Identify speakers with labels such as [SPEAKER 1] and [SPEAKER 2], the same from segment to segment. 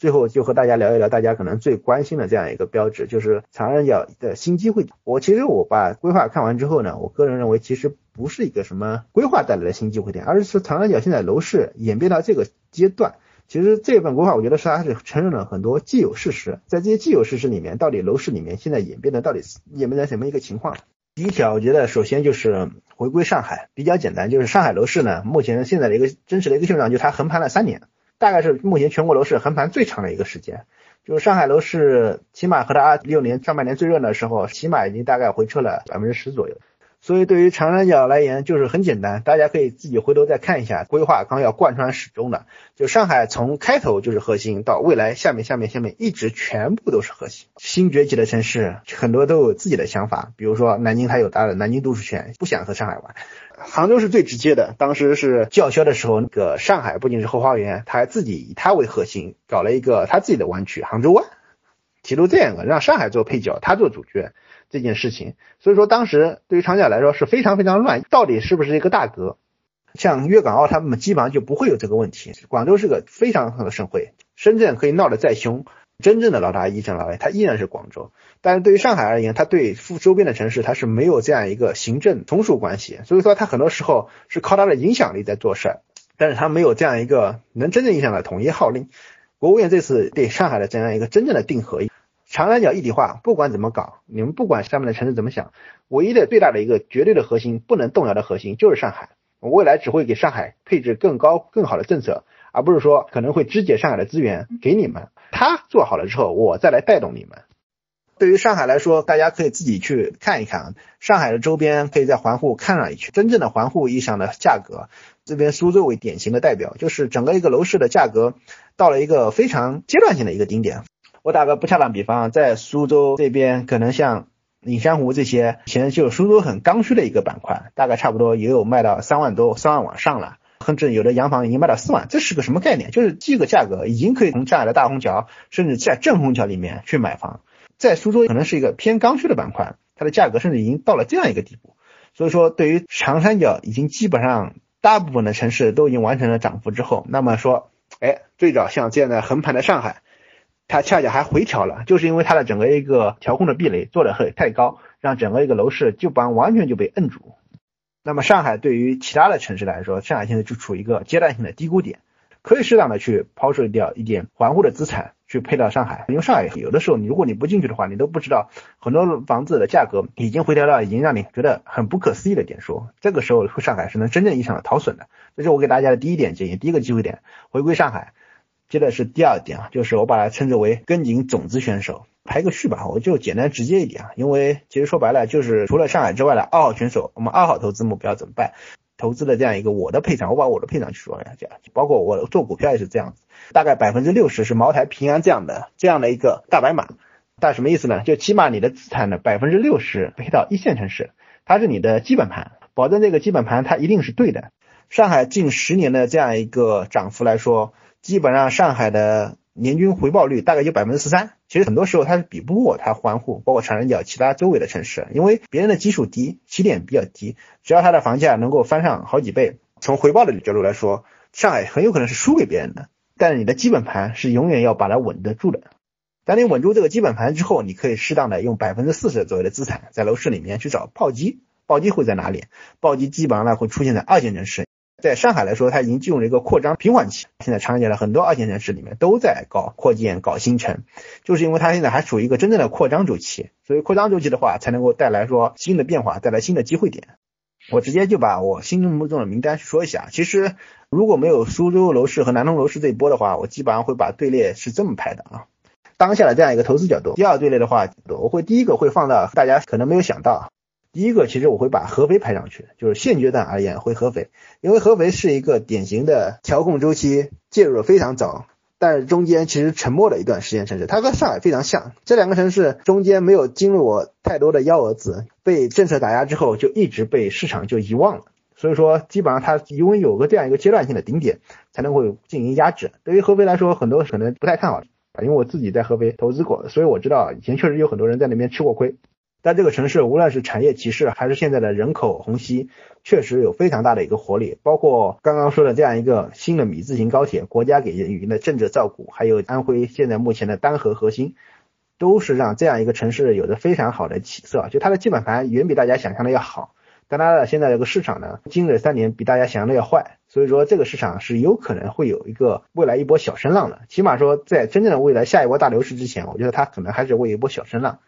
[SPEAKER 1] 最后就和大家聊一聊大家可能最关心的这样一个标志，就是长三角的新机会。我其实我把规划看完之后呢，我个人认为其实不是一个什么规划带来的新机会点，而是说长三角现在楼市演变到这个阶段，其实这份规划我觉得是它是承认了很多既有事实，在这些既有事实里面，到底楼市里面现在演变的到底演变成什么一个情况？第一条，我觉得首先就是回归上海，比较简单，就是上海楼市呢，目前现在的一个真实的一个现状，就是它横盘了三年。大概是目前全国楼市横盘最长的一个时间，就是上海楼市起码和它二六年上半年最热的时候，起码已经大概回撤了百分之十左右。所以对于长三角来言，就是很简单，大家可以自己回头再看一下规划纲要贯穿始终的，就上海从开头就是核心，到未来下面下面下面一直全部都是核心。新崛起的城市很多都有自己的想法，比如说南京，它有它的南京都市圈，不想和上海玩。杭州是最直接的，当时是叫嚣的时候，那个上海不仅是后花园，他还自己以它为核心搞了一个他自己的湾区——杭州湾，提出这样一个让上海做配角，他做主角这件事情。所以说，当时对于长江来说是非常非常乱，到底是不是一个大哥？像粤港澳他们基本上就不会有这个问题。广州是个非常好的省会，深圳可以闹得再凶。真正的老大一正老大，他依然是广州。但是对于上海而言，他对附周边的城市，他是没有这样一个行政从属关系，所以说他很多时候是靠他的影响力在做事儿，但是他没有这样一个能真正意义上的统一号令。国务院这次对上海的这样一个真正的定核，长三角一体化，不管怎么搞，你们不管下面的城市怎么想，唯一的最大的一个绝对的核心，不能动摇的核心就是上海。我未来只会给上海配置更高更好的政策，而不是说可能会肢解上海的资源给你们。他做好了之后，我再来带动你们。对于上海来说，大家可以自己去看一看啊，上海的周边可以在环沪看上一圈。真正的环沪意义上的价格，这边苏州为典型的代表，就是整个一个楼市的价格到了一个非常阶段性的一个顶点。我打个不恰当比方，在苏州这边，可能像影山湖这些，以前就苏州很刚需的一个板块，大概差不多也有卖到三万多、三万往上了。甚至有的洋房已经卖到四万，这是个什么概念？就是这个价格已经可以从上海的大虹桥，甚至在正虹桥里面去买房。在苏州可能是一个偏刚需的板块，它的价格甚至已经到了这样一个地步。所以说，对于长三角已经基本上大部分的城市都已经完成了涨幅之后，那么说，哎，最早像这样的横盘的上海，它恰恰还回调了，就是因为它的整个一个调控的壁垒做的很太高，让整个一个楼市就把完全就被摁住。那么上海对于其他的城市来说，上海现在就处于一个阶段性的低估点，可以适当的去抛售掉一点环沪的资产，去配到上海。因为上海有的时候，你如果你不进去的话，你都不知道很多房子的价格已经回调到已经让你觉得很不可思议的点数。这个时候上海是能真正意义上的逃损的。这是我给大家的第一点建议，第一个机会点，回归上海。接着是第二点啊，就是我把它称之为跟紧种子选手。排个序吧，我就简单直接一点啊，因为其实说白了就是除了上海之外的二号选手，我们二号投资目标怎么办？投资的这样一个我的配场，我把我的配场去说一下，这样包括我做股票也是这样子，大概百分之六十是茅台、平安这样的这样的一个大白马，但什么意思呢？就起码你的资产的百分之六十配到一线城市，它是你的基本盘，保证这个基本盘它一定是对的。上海近十年的这样一个涨幅来说，基本上上海的。年均回报率大概就百分之十三，其实很多时候它是比不过它环沪，包括长三角其他周围的城市，因为别人的基数低，起点比较低，只要它的房价能够翻上好几倍，从回报的角度来说，上海很有可能是输给别人的。但是你的基本盘是永远要把它稳得住的。当你稳住这个基本盘之后，你可以适当的用百分之四十左右的资产在楼市里面去找暴击，暴击会在哪里？暴击基本上呢会出现在二线城市。在上海来说，它已经进入了一个扩张平缓期。现在长江的很多二线城市里面都在搞扩建、搞新城，就是因为它现在还处于一个真正的扩张周期。所以扩张周期的话，才能够带来说新的变化，带来新的机会点。我直接就把我心目中的名单说一下。其实如果没有苏州楼市和南通楼市这一波的话，我基本上会把队列是这么排的啊。当下的这样一个投资角度，第二队列的话，我会第一个会放到大家可能没有想到。第一个，其实我会把合肥排上去，就是现阶段而言会合肥，因为合肥是一个典型的调控周期介入的非常早，但是中间其实沉默了一段时间城市，它和上海非常像，这两个城市中间没有经历过太多的幺蛾子，被政策打压之后就一直被市场就遗忘了，所以说基本上它因为有个这样一个阶段性的顶点，才能会进行压制。对于合肥来说，很多可能不太看好，因为我自己在合肥投资过，所以我知道以前确实有很多人在那边吃过亏。但这个城市无论是产业歧视还是现在的人口虹吸，确实有非常大的一个活力。包括刚刚说的这样一个新的米字形高铁，国家给予的政治照顾，还有安徽现在目前的单核核心，都是让这样一个城市有着非常好的起色。就它的基本盘远比大家想象的要好，但它的现在这个市场呢，经历了三年比大家想象的要坏，所以说这个市场是有可能会有一个未来一波小升浪的。起码说在真正的未来下一波大牛市之前，我觉得它可能还是会有一波小升浪。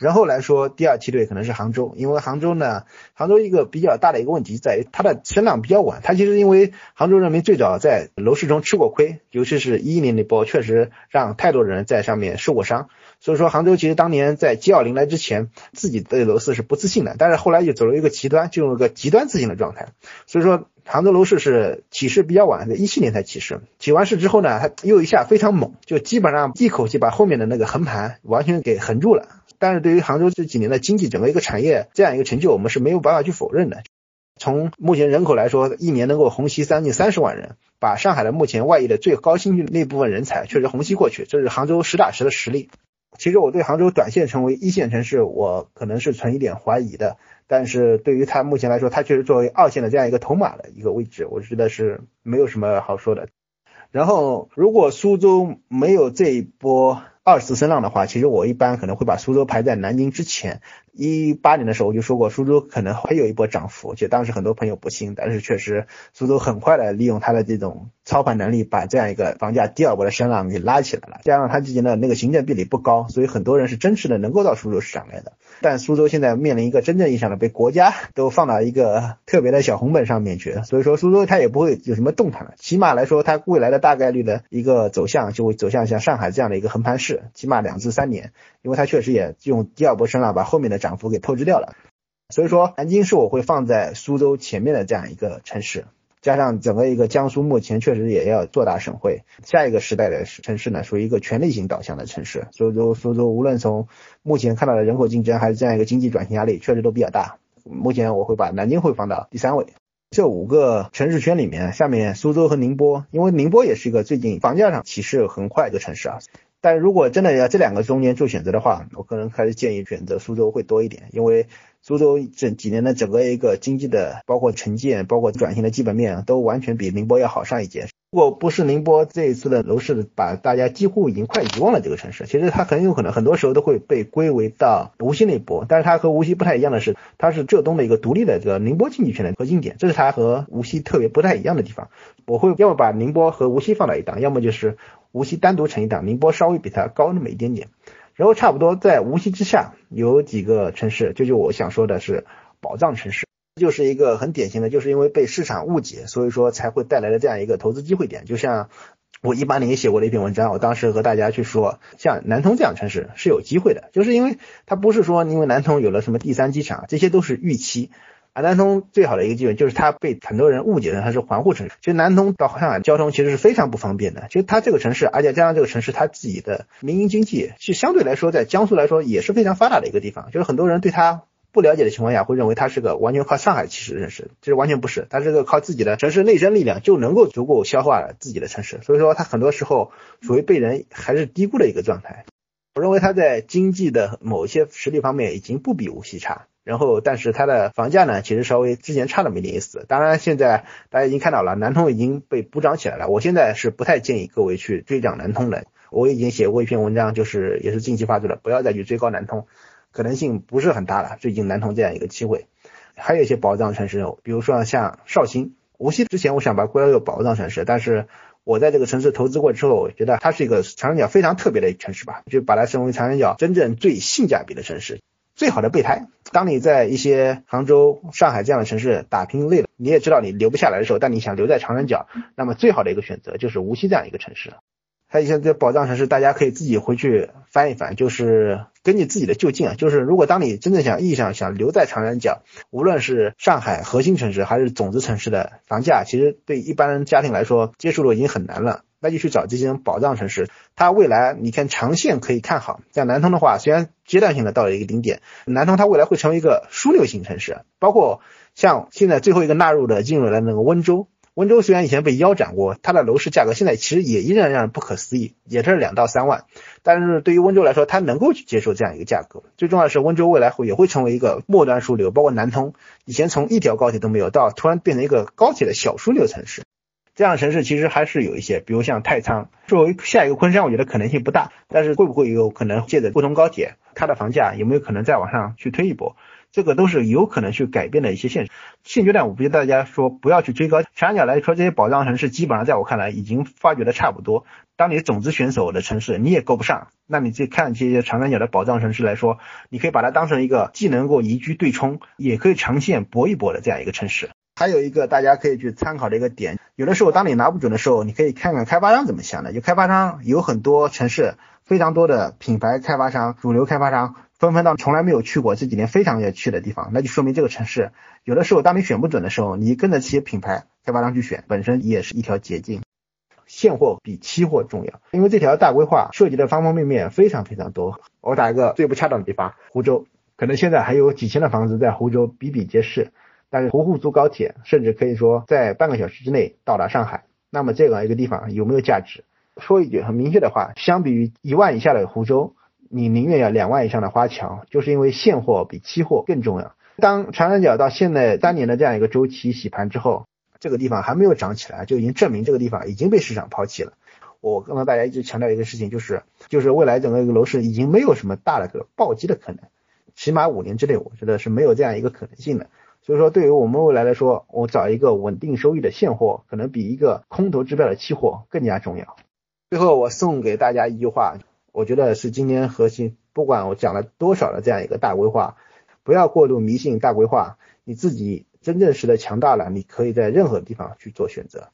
[SPEAKER 1] 然后来说，第二梯队可能是杭州，因为杭州呢，杭州一个比较大的一个问题在于它的声浪比较晚。它其实因为杭州人民最早在楼市中吃过亏，尤其是一一年那波，确实让太多人在上面受过伤。所以说，杭州其实当年在 G 二零来之前，自己对楼市是不自信的，但是后来就走了一个极端，进入了一个极端自信的状态。所以说，杭州楼市是起势比较晚，在一七年才起势，起完势之后呢，它又一下非常猛，就基本上一口气把后面的那个横盘完全给横住了。但是对于杭州这几年的经济整个一个产业这样一个成就，我们是没有办法去否认的。从目前人口来说，一年能够虹吸将近三十万人，把上海的目前外溢的最高新的那部分人才确实虹吸过去，这是杭州实打实的实力。其实我对杭州短线成为一线城市，我可能是存一点怀疑的。但是对于它目前来说，它确实作为二线的这样一个头马的一个位置，我觉得是没有什么好说的。然后如果苏州没有这一波。二次升浪的话，其实我一般可能会把苏州排在南京之前。一八年的时候我就说过，苏州可能会有一波涨幅，就当时很多朋友不信，但是确实苏州很快的利用它的这种操盘能力，把这样一个房价第二波的升浪给拉起来了。加上它之前的那个行政壁垒不高，所以很多人是真实的能够到苏州市场来的。但苏州现在面临一个真正意义上的被国家都放到一个特别的小红本上面去，所以说苏州它也不会有什么动弹了。起码来说，它未来的大概率的一个走向就会走向像上海这样的一个横盘市，起码两至三年，因为它确实也用第二波升浪把后面的涨。幅给透支掉了，所以说南京是我会放在苏州前面的这样一个城市，加上整个一个江苏目前确实也要做大省会，下一个时代的城市呢属于一个权力型导向的城市，所以说苏州无论从目前看到的人口竞争还是这样一个经济转型压力，确实都比较大。目前我会把南京会放到第三位，这五个城市圈里面，下面苏州和宁波，因为宁波也是一个最近房价上起势很快的城市啊。但如果真的要这两个中间做选择的话，我个人还是建议选择苏州会多一点，因为苏州这几年的整个一个经济的，包括城建、包括转型的基本面，都完全比宁波要好上一截。如果不是宁波这一次的楼市把大家几乎已经快遗忘了这个城市，其实它很有可能很多时候都会被归为到无锡那一波。但是它和无锡不太一样的是，它是浙东的一个独立的这个宁波经济圈的核心点，这是它和无锡特别不太一样的地方。我会要么把宁波和无锡放到一档，要么就是。无锡单独成一档，宁波稍微比它高那么一点点，然后差不多在无锡之下有几个城市，就就我想说的是宝藏城市，就是一个很典型的，就是因为被市场误解，所以说才会带来的这样一个投资机会点。就像我一八年也写过的一篇文章，我当时和大家去说，像南通这样城市是有机会的，就是因为它不是说因为南通有了什么第三机场，这些都是预期。而南通最好的一个机会就是它被很多人误解成它是环沪城市。其实南通到上海交通其实是非常不方便的。其实它这个城市，而且加上这个城市它自己的民营经济，是相对来说在江苏来说也是非常发达的一个地方。就是很多人对它不了解的情况下，会认为它是个完全靠上海其实认识，其实完全不是，它是个靠自己的城市内生力量就能够足够消化了自己的城市。所以说它很多时候属于被人还是低估的一个状态。我认为它在经济的某些实力方面已经不比无锡差。然后，但是它的房价呢，其实稍微之前差那么一点意思。当然，现在大家已经看到了，南通已经被补涨起来了。我现在是不太建议各位去追涨南通的。我已经写过一篇文章，就是也是近期发出的，不要再去追高南通，可能性不是很大了。最近南通这样一个机会，还有一些宝藏城市，比如说像绍兴、无锡。之前我想把归为宝藏城市，但是我在这个城市投资过之后，我觉得它是一个长三角非常特别的城市吧，就把它称为长三角真正最性价比的城市。最好的备胎，当你在一些杭州、上海这样的城市打拼累了，你也知道你留不下来的时候，但你想留在长三角，那么最好的一个选择就是无锡这样一个城市。还有一些这宝藏城市，大家可以自己回去翻一翻，就是根据自己的就近啊，就是如果当你真正想意义上想留在长三角，无论是上海核心城市还是种子城市的房价，其实对一般家庭来说接触的已经很难了。那就去找这些宝藏城市，它未来你看长线可以看好。像南通的话，虽然阶段性的到了一个顶点，南通它未来会成为一个枢纽型城市。包括像现在最后一个纳入的进入了那个温州，温州虽然以前被腰斩过，它的楼市价格现在其实也依然让人不可思议，也是两到三万。但是对于温州来说，它能够去接受这样一个价格。最重要的是，温州未来会也会成为一个末端枢纽，包括南通，以前从一条高铁都没有，到突然变成一个高铁的小枢纽城市。这样的城市其实还是有一些，比如像太仓，作为下一个昆山，我觉得可能性不大。但是会不会有可能借着不通高铁，它的房价有没有可能再往上去推一波？这个都是有可能去改变的一些现实。现阶段我不跟大家说不要去追高。长三角来说，这些保障城市基本上在我看来已经发掘的差不多。当你种子选手的城市你也够不上，那你再看这些长三角的宝藏城市来说，你可以把它当成一个既能够宜居对冲，也可以长线搏一搏的这样一个城市。还有一个大家可以去参考的一个点，有的时候当你拿不准的时候，你可以看看开发商怎么想的。就开发商有很多城市，非常多的品牌开发商、主流开发商纷纷到从来没有去过这几年非常要去的地方，那就说明这个城市有的时候当你选不准的时候，你跟着这些品牌开发商去选，本身也是一条捷径。现货比期货重要，因为这条大规划涉及的方方面面非常非常多。我打一个最不恰当的比方，湖州可能现在还有几千的房子在湖州比比皆是。但是湖沪租高铁，甚至可以说在半个小时之内到达上海。那么这样一个地方有没有价值？说一句很明确的话，相比于一万以下的湖州，你宁愿要两万以上的花桥，就是因为现货比期货更重要。当长三角到现在三年的这样一个周期洗盘之后，这个地方还没有涨起来，就已经证明这个地方已经被市场抛弃了。我刚才大家一直强调一个事情，就是就是未来整个一个楼市已经没有什么大的个暴击的可能，起码五年之内，我觉得是没有这样一个可能性的。所以说，对于我们未来来说，我找一个稳定收益的现货，可能比一个空头支票的期货更加重要。最后，我送给大家一句话，我觉得是今天核心。不管我讲了多少的这样一个大规划，不要过度迷信大规划，你自己真正实的强大了，你可以在任何地方去做选择。